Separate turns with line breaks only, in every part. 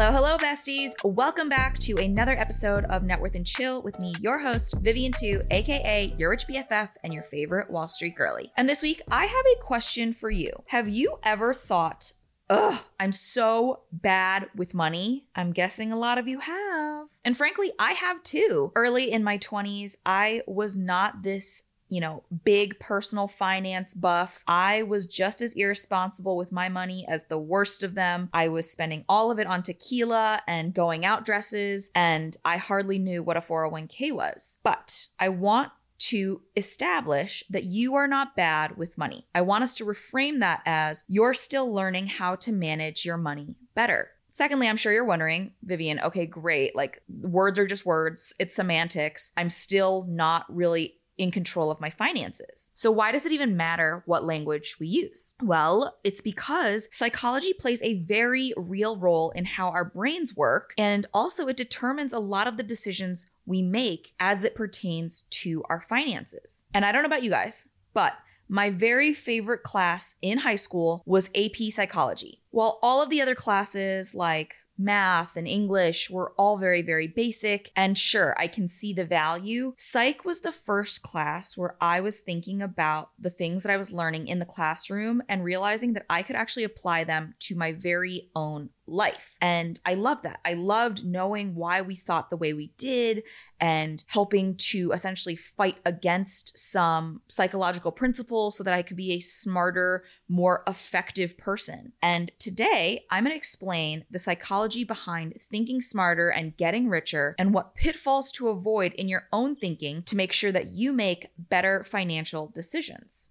Hello, hello, besties. Welcome back to another episode of Net Worth and Chill with me, your host, Vivian Tu, aka your rich BFF and your favorite Wall Street girly. And this week, I have a question for you. Have you ever thought, ugh, I'm so bad with money? I'm guessing a lot of you have. And frankly, I have too. Early in my 20s, I was not this you know, big personal finance buff. I was just as irresponsible with my money as the worst of them. I was spending all of it on tequila and going out dresses, and I hardly knew what a 401k was. But I want to establish that you are not bad with money. I want us to reframe that as you're still learning how to manage your money better. Secondly, I'm sure you're wondering, Vivian, okay, great. Like words are just words, it's semantics. I'm still not really in control of my finances. So, why does it even matter what language we use? Well, it's because psychology plays a very real role in how our brains work, and also it determines a lot of the decisions we make as it pertains to our finances. And I don't know about you guys, but my very favorite class in high school was AP psychology. While all of the other classes like math and English were all very, very basic. And sure, I can see the value. Psych was the first class where I was thinking about the things that I was learning in the classroom and realizing that I could actually apply them to my very own life. And I love that. I loved knowing why we thought the way we did and helping to essentially fight against some psychological principles so that I could be a smarter, more effective person. And today, I'm going to explain the psychology behind thinking smarter and getting richer and what pitfalls to avoid in your own thinking to make sure that you make better financial decisions.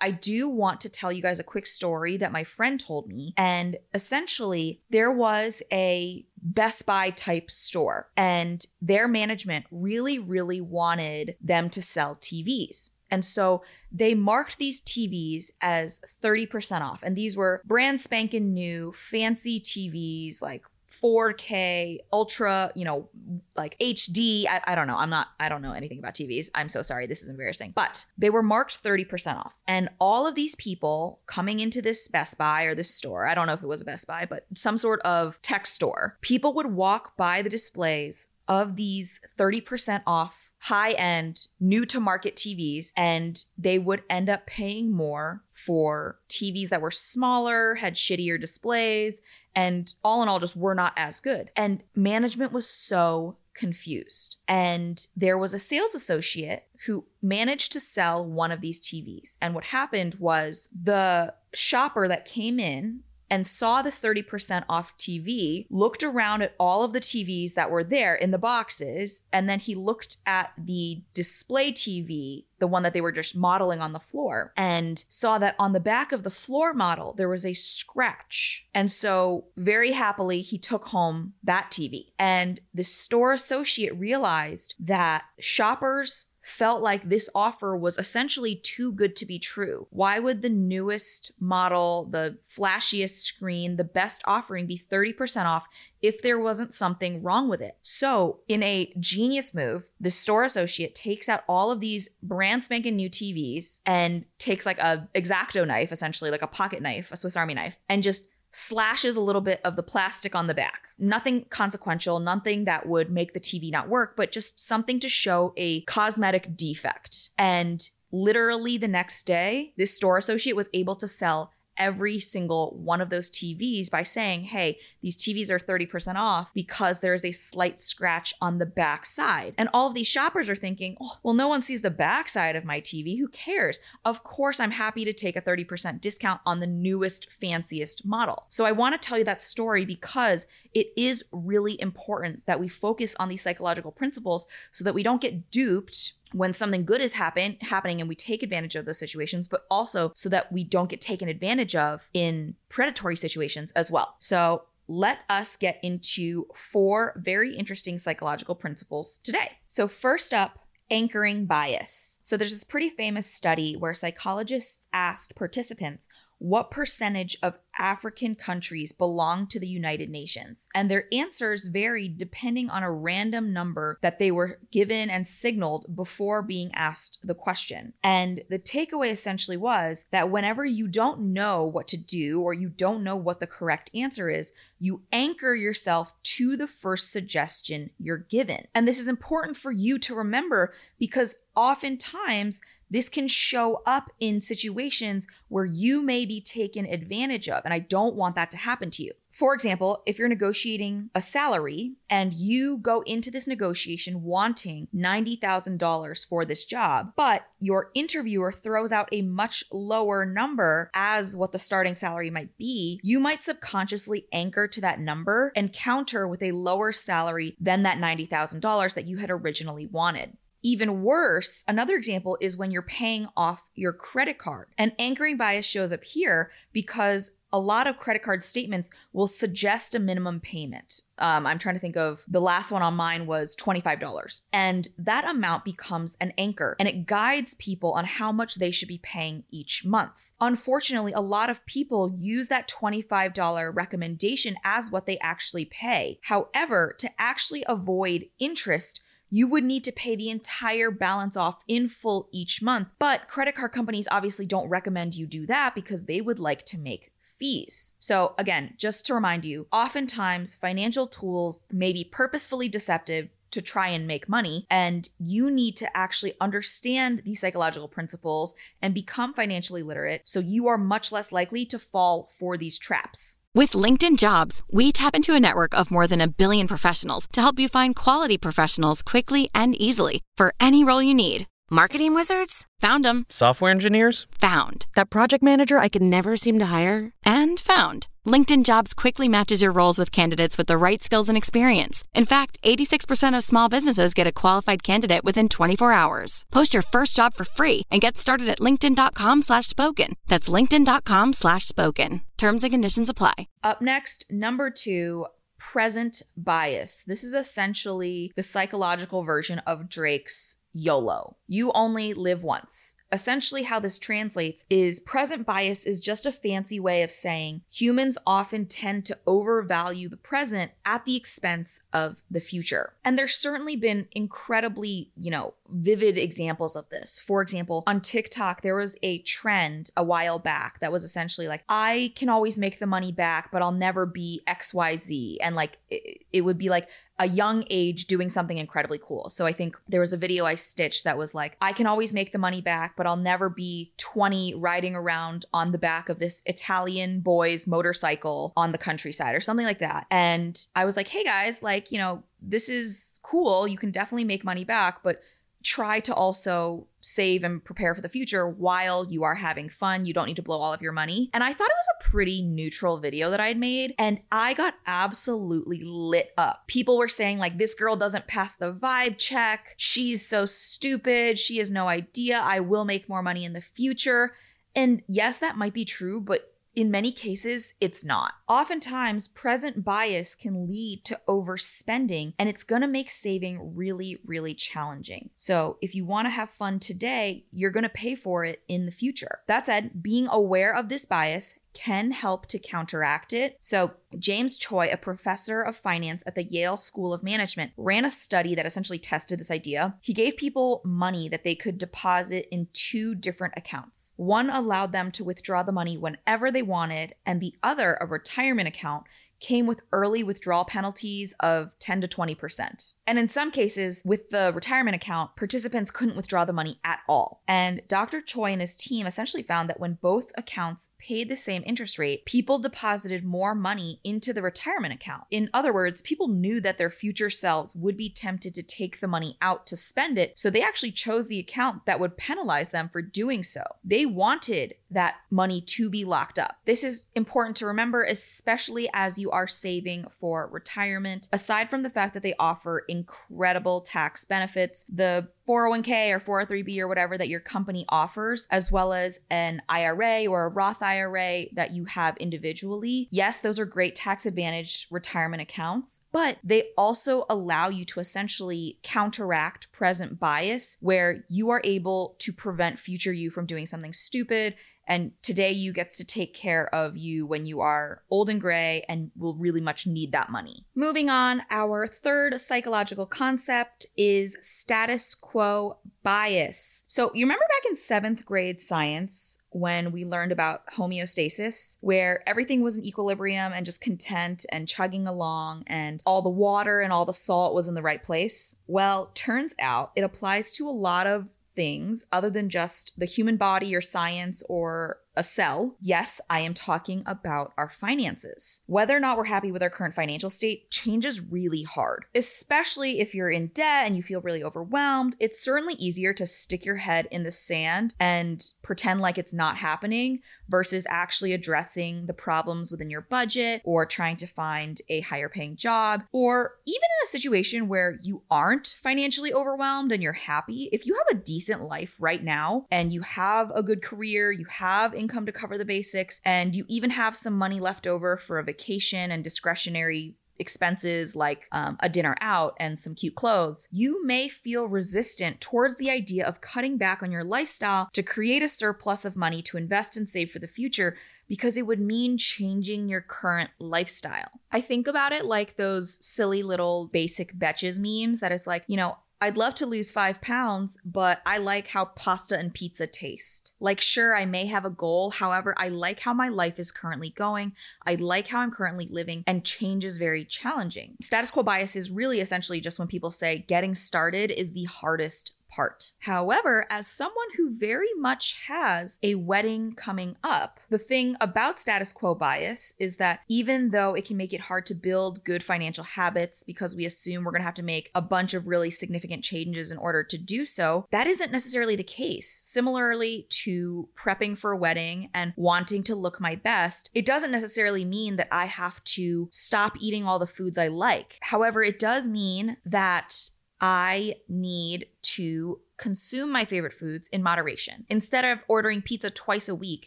I do want to tell you guys a quick story that my friend told me. And essentially, there was a Best Buy type store, and their management really, really wanted them to sell TVs. And so they marked these TVs as 30% off. And these were brand spanking new, fancy TVs, like 4K, ultra, you know, like HD. I, I, don't know. I'm not, I don't know anything about TVs. I'm so sorry. This is embarrassing. But they were marked 30% off. And all of these people coming into this Best Buy or this store, I don't know if it was a Best Buy, but some sort of tech store, people would walk by the displays of these 30% off high end, new to market TVs, and they would end up paying more for TVs that were smaller, had shittier displays, and all in all, just were not as good. And management was so confused. And there was a sales associate who managed to sell one of these TVs. And what happened was the shopper that came in and saw this 30% off TV, looked around at all of the TVs that were there in the boxes, and then he looked at the display TV, the one that they were just modeling on the floor, and saw that on the back of the floor model, there was a scratch. And so, very happily, he took home that TV. And the store associate realized that shoppers felt like this offer was essentially too good to be true. Why would the newest model, the flashiest screen, the best offering be 30% off if there wasn't something wrong with it? So, in a genius move, the store associate takes out all of these brand spanking new TVs and takes like a exacto knife, essentially like a pocket knife, a Swiss Army knife, and just slashes a little bit of the plastic on the back. Nothing consequential, nothing that would make the TV not work, but just something to show a cosmetic defect. And literally the next day, this store associate was able to sell every single one of those TVs by saying, hey, these TVs are 30% off because there is a slight scratch on the back side. And all of these shoppers are thinking, oh, well, no one sees the back side of my TV. Who cares? Of course, I'm happy to take a 30% discount on the newest, fanciest model. So I want to tell you that story because it is really important that we focus on these psychological principles so that we don't get duped when something good is happen happening and we take advantage of those situations, but also so that we don't get taken advantage of in predatory situations as well. So let us get into four very interesting psychological principles today. So first up, anchoring bias. So there's this pretty famous study where psychologists asked participants what percentage of African countries belong to the United Nations? And their answers varied depending on a random number that they were given and signaled before being asked the question. And the takeaway essentially was that whenever you don't know what to do or you don't know what the correct answer is, you anchor yourself to the first suggestion you're given. And this is important for you to remember because oftentimes this can show up in situations where you may be taken advantage of, and I don't want that to happen to you. For example, if you're negotiating a salary and you go into this negotiation wanting $90,000 for this job, but your interviewer throws out a much lower number as what the starting salary might be, you might subconsciously anchor to that number and counter with a lower salary than that $90,000 that you had originally wanted. Even worse, another example is when you're paying off your credit card. And anchoring bias shows up here because a lot of credit card statements will suggest a minimum payment. Um, I'm trying to think of the last one on mine was $25. And that amount becomes an anchor and it guides people on how much they should be paying each month. Unfortunately, a lot of people use that $25 recommendation as what they actually pay. However, to actually avoid interest, you would need to pay the entire balance off in full each month. But credit card companies obviously don't recommend you do that because they would like to make fees. So, again, just to remind you, oftentimes financial tools may be purposefully deceptive to try and make money. And you need to actually understand these psychological principles and become financially literate so you are much less likely to fall for these traps.
With LinkedIn Jobs, we tap into a network of more than a billion professionals to help you find quality professionals quickly and easily for any role you need. Marketing wizards? Found them.
Software engineers?
Found.
That project manager I could never seem to hire?
And found. LinkedIn Jobs quickly matches your roles with candidates with the right skills and experience. In fact, 86% of small businesses get a qualified candidate within 24 hours. Post your first job for free and get started at linkedin.com slash spoken. That's linkedin.com slash spoken. Terms and conditions apply.
Up next, number two, present bias. This is essentially the psychological version of Drake's YOLO. You only live once. Essentially, how this translates is present bias is just a fancy way of saying humans often tend to overvalue the present at the expense of the future. And there's certainly been incredibly, you know, vivid examples of this. For example, on TikTok, there was a trend a while back that was essentially like, I can always make the money back, but I'll never be XYZ. And like, it, it would be like, a young age doing something incredibly cool. So I think there was a video I stitched that was like, I can always make the money back, but I'll never be 20 riding around on the back of this Italian boy's motorcycle on the countryside or something like that. And I was like, hey guys, like, you know, this is cool. You can definitely make money back, but try to also save and prepare for the future while you are having fun. You don't need to blow all of your money. And I thought it was a pretty neutral video that I had made. And I got absolutely lit up. People were saying, like, this girl doesn't pass the vibe check. She's so stupid. She has no idea. I will make more money in the future. And yes, that might be true, but in many cases, it's not. Oftentimes, present bias can lead to overspending, and it's gonna make saving really, really challenging. So, if you wanna have fun today, you're gonna pay for it in the future. That said, being aware of this bias can help to counteract it. So, James Choi, a professor of finance at the Yale School of Management, ran a study that essentially tested this idea. He gave people money that they could deposit in two different accounts. One allowed them to withdraw the money whenever they wanted, and the other, a retirement account, came with early withdrawal penalties of 10 to 20%. And in some cases, with the retirement account, participants couldn't withdraw the money at all. And Dr. Choi and his team essentially found that when both accounts paid the same interest rate, people deposited more money into the retirement account. In other words, people knew that their future selves would be tempted to take the money out to spend it, so they actually chose the account that would penalize them for doing so. They wanted that money to be locked up. This is important to remember, especially as you are saving for retirement. Aside from the fact that they offer incredible tax benefits, the 401k or 403b or whatever that your company offers, as well as an IRA or a Roth IRA that you have individually. Yes, those are great tax advantaged retirement accounts, but they also allow you to essentially counteract present bias where you are able to prevent future you from doing something stupid and today you gets to take care of you when you are old and gray and will really much need that money. Moving on, our third psychological concept is status quo bias. So you remember back in seventh grade science when we learned about homeostasis, where everything was in equilibrium and just content and chugging along, and all the water and all the salt was in the right place? Well, turns out it applies to a lot of things other than just the human body or science or a cell, yes, I am talking about our finances. Whether or not we're happy with our current financial state changes really hard, especially if you're in debt and you feel really overwhelmed. It's certainly easier to stick your head in the sand and pretend like it's not happening versus actually addressing the problems within your budget or trying to find a higher paying job or even in a situation where you aren't financially overwhelmed and you're happy. If you have a decent life right now and you have a good career, you have income to cover the basics, and you even have some money left over for a vacation and discretionary expenses like um, a dinner out and some cute clothes, you may feel resistant towards the idea of cutting back on your lifestyle to create a surplus of money to invest and save for the future because it would mean changing your current lifestyle. I think about it like those silly little basic betches memes that it's like, you know, I'd love to lose five pounds, but I like how pasta and pizza taste. Like, sure, I may have a goal. However, I like how my life is currently going. I like how I'm currently living, and change is very challenging. Status quo bias is really essentially just when people say getting started is the hardest part. However, as someone who very much has a wedding coming up, the thing about status quo bias is that even though it can make it hard to build good financial habits because we assume we're going to have to make a bunch of really significant changes in order to do so, that isn't necessarily the case. Similarly to prepping for a wedding and wanting to look my best, it doesn't necessarily mean that I have to stop eating all the foods I like. However, it does mean that I need to consume my favorite foods in moderation. Instead of ordering pizza twice a week,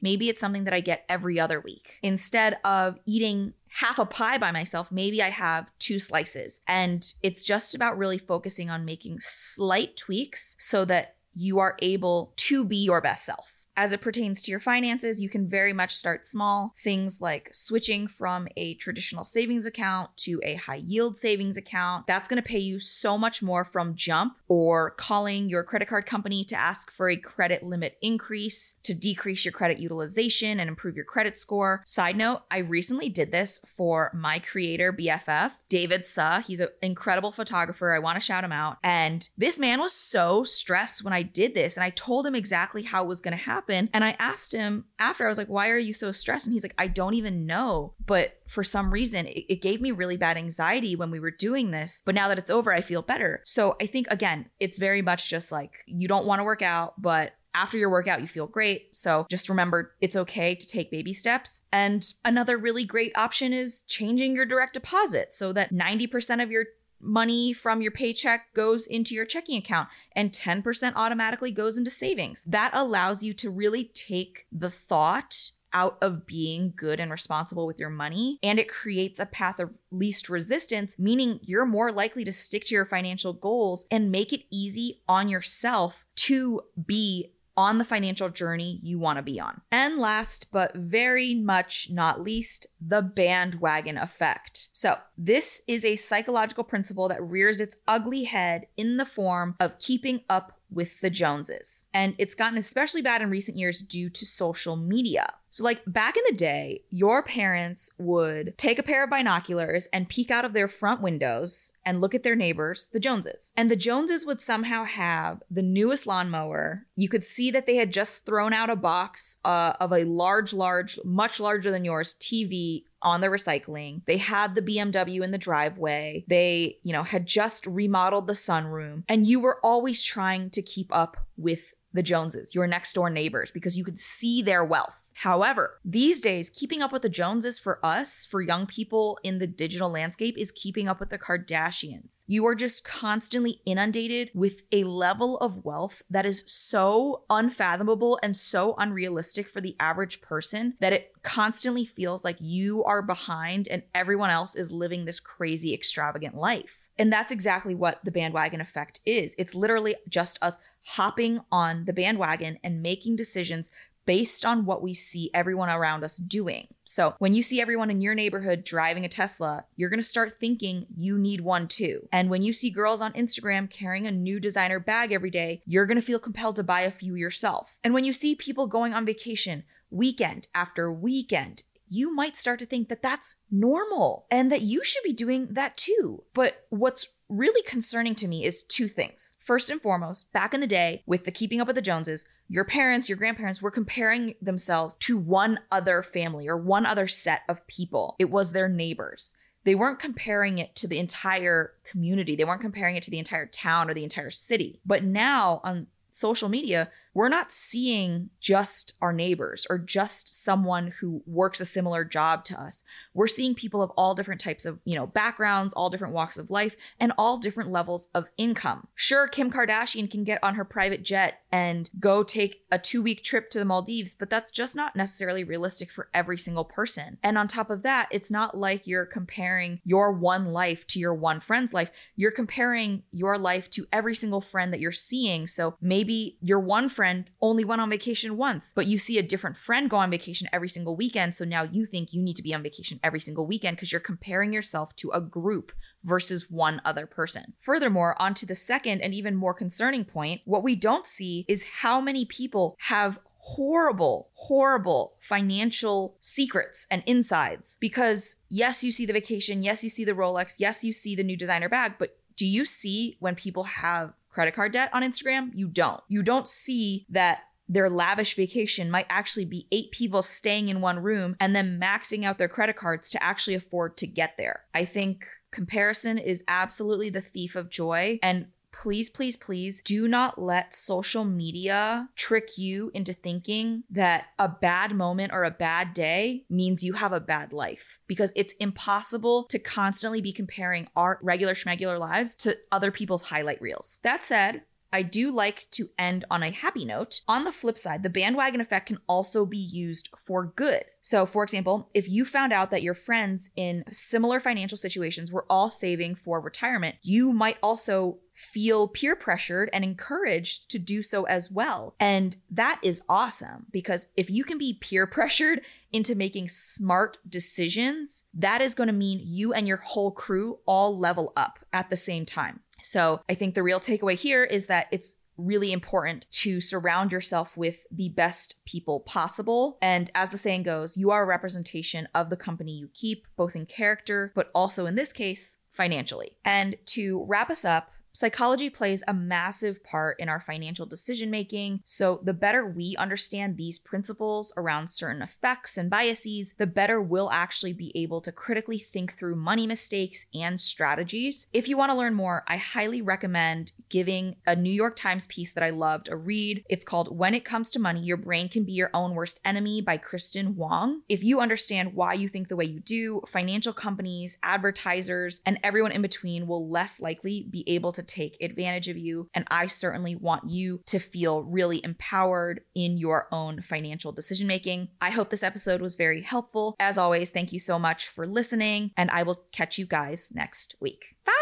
maybe it's something that I get every other week. Instead of eating half a pie by myself, maybe I have two slices. And it's just about really focusing on making slight tweaks so that you are able to be your best self. As it pertains to your finances, you can very much start small. Things like switching from a traditional savings account to a high yield savings account. That's going to pay you so much more from jump or calling your credit card company to ask for a credit limit increase to decrease your credit utilization and improve your credit score. Side note, I recently did this for my creator BFF, David Suh. He's an incredible photographer. I want to shout him out. And this man was so stressed when I did this. And I told him exactly how it was going to happen happen. And I asked him after, I was like, why are you so stressed? And he's like, I don't even know. But for some reason, it, it gave me really bad anxiety when we were doing this. But now that it's over, I feel better. So I think, again, it's very much just like you don't want to work out, but after your workout, you feel great. So just remember it's okay to take baby steps. And another really great option is changing your direct deposit so that 90% of your money from your paycheck goes into your checking account and 10% automatically goes into savings. That allows you to really take the thought out of being good and responsible with your money. And it creates a path of least resistance, meaning you're more likely to stick to your financial goals and make it easy on yourself to be on the financial journey you want to be on. And last but very much not least, the bandwagon effect. So, this is a psychological principle that rears its ugly head in the form of keeping up with the Joneses. And it's gotten especially bad in recent years due to social media. So, like back in the day, your parents would take a pair of binoculars and peek out of their front windows and look at their neighbors, the Joneses. And the Joneses would somehow have the newest lawnmower. You could see that they had just thrown out a box uh, of a large, large, much larger than yours TV on the recycling. They had the BMW in the driveway. They, you know, had just remodeled the sunroom. And you were always trying to keep up with the Joneses, your next door neighbors, because you could see their wealth. However, these days, keeping up with the Joneses for us, for young people in the digital landscape, is keeping up with the Kardashians. You are just constantly inundated with a level of wealth that is so unfathomable and so unrealistic for the average person that it constantly feels like you are behind and everyone else is living this crazy, extravagant life. And that's exactly what the bandwagon effect is. It's literally just us hopping on the bandwagon and making decisions based on what we see everyone around us doing. So, when you see everyone in your neighborhood driving a Tesla, you're going to start thinking you need one too. And when you see girls on Instagram carrying a new designer bag every day, you're going to feel compelled to buy a few yourself. And when you see people going on vacation weekend after weekend, you might start to think that that's normal and that you should be doing that too. But what's really concerning to me is two things. First and foremost, back in the day with the keeping up with the Joneses, your parents, your grandparents were comparing themselves to one other family or one other set of people. It was their neighbors. They weren't comparing it to the entire community. They weren't comparing it to the entire town or the entire city. But now on social media, we're not seeing just our neighbors or just someone who works a similar job to us. We're seeing people of all different types of, you know, backgrounds, all different walks of life, and all different levels of income. Sure, Kim Kardashian can get on her private jet and go take a two week trip to the Maldives, but that's just not necessarily realistic for every single person. And on top of that, it's not like you're comparing your one life to your one friend's life. You're comparing your life to every single friend that you're seeing. So maybe your one friend only went on vacation once, but you see a different friend go on vacation every single weekend. So now you think you need to be on vacation every single weekend because you're comparing yourself to a group versus one other person. Furthermore, onto the second and even more concerning point, what we don't see is how many people have horrible, horrible financial secrets and insides. Because yes, you see the vacation, yes, you see the Rolex, yes, you see the new designer bag, but do you see when people have credit card debt on Instagram, you don't. You don't see that their lavish vacation might actually be eight people staying in one room and then maxing out their credit cards to actually afford to get there. I think comparison is absolutely the thief of joy. And please, please, please do not let social media trick you into thinking that a bad moment or a bad day means you have a bad life because it's impossible to constantly be comparing our regular schmegular lives to other people's highlight reels. That said, I do like to end on a happy note. On the flip side, the bandwagon effect can also be used for good. So, for example, if you found out that your friends in similar financial situations were all saving for retirement, you might also feel peer pressured and encouraged to do so as well. And that is awesome because if you can be peer pressured into making smart decisions, that is going to mean you and your whole crew all level up at the same time. So I think the real takeaway here is that it's really important to surround yourself with the best people possible. And as the saying goes, you are a representation of the company you keep, both in character, but also in this case, financially. And to wrap us up, Psychology plays a massive part in our financial decision making. So, the better we understand these principles around certain effects and biases, the better we'll actually be able to critically think through money mistakes and strategies. If you want to learn more, I highly recommend giving a New York Times piece that I loved a read. It's called When It Comes to Money, Your Brain Can Be Your Own Worst Enemy by Kristin Wong. If you understand why you think the way you do, financial companies, advertisers, and everyone in between will less likely be able to to take advantage of you. And I certainly want you to feel really empowered in your own financial decision making. I hope this episode was very helpful. As always, thank you so much for listening, and I will catch you guys next week. Bye.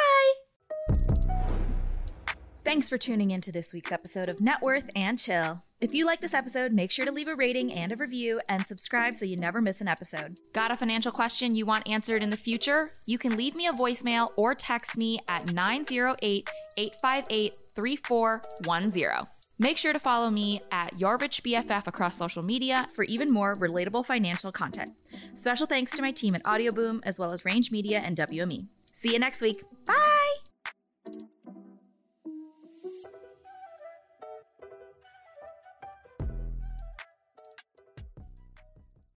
Thanks for tuning into this week's episode of Net Worth and Chill. If you like this episode, make sure to leave a rating and a review and subscribe so you never miss an episode. Got a financial question you want answered in the future? You can leave me a voicemail or text me at 908 858 3410. Make sure to follow me at Your Rich BFF across social media for even more relatable financial content. Special thanks to my team at Audioboom, as well as Range Media and WME. See you next week. Bye!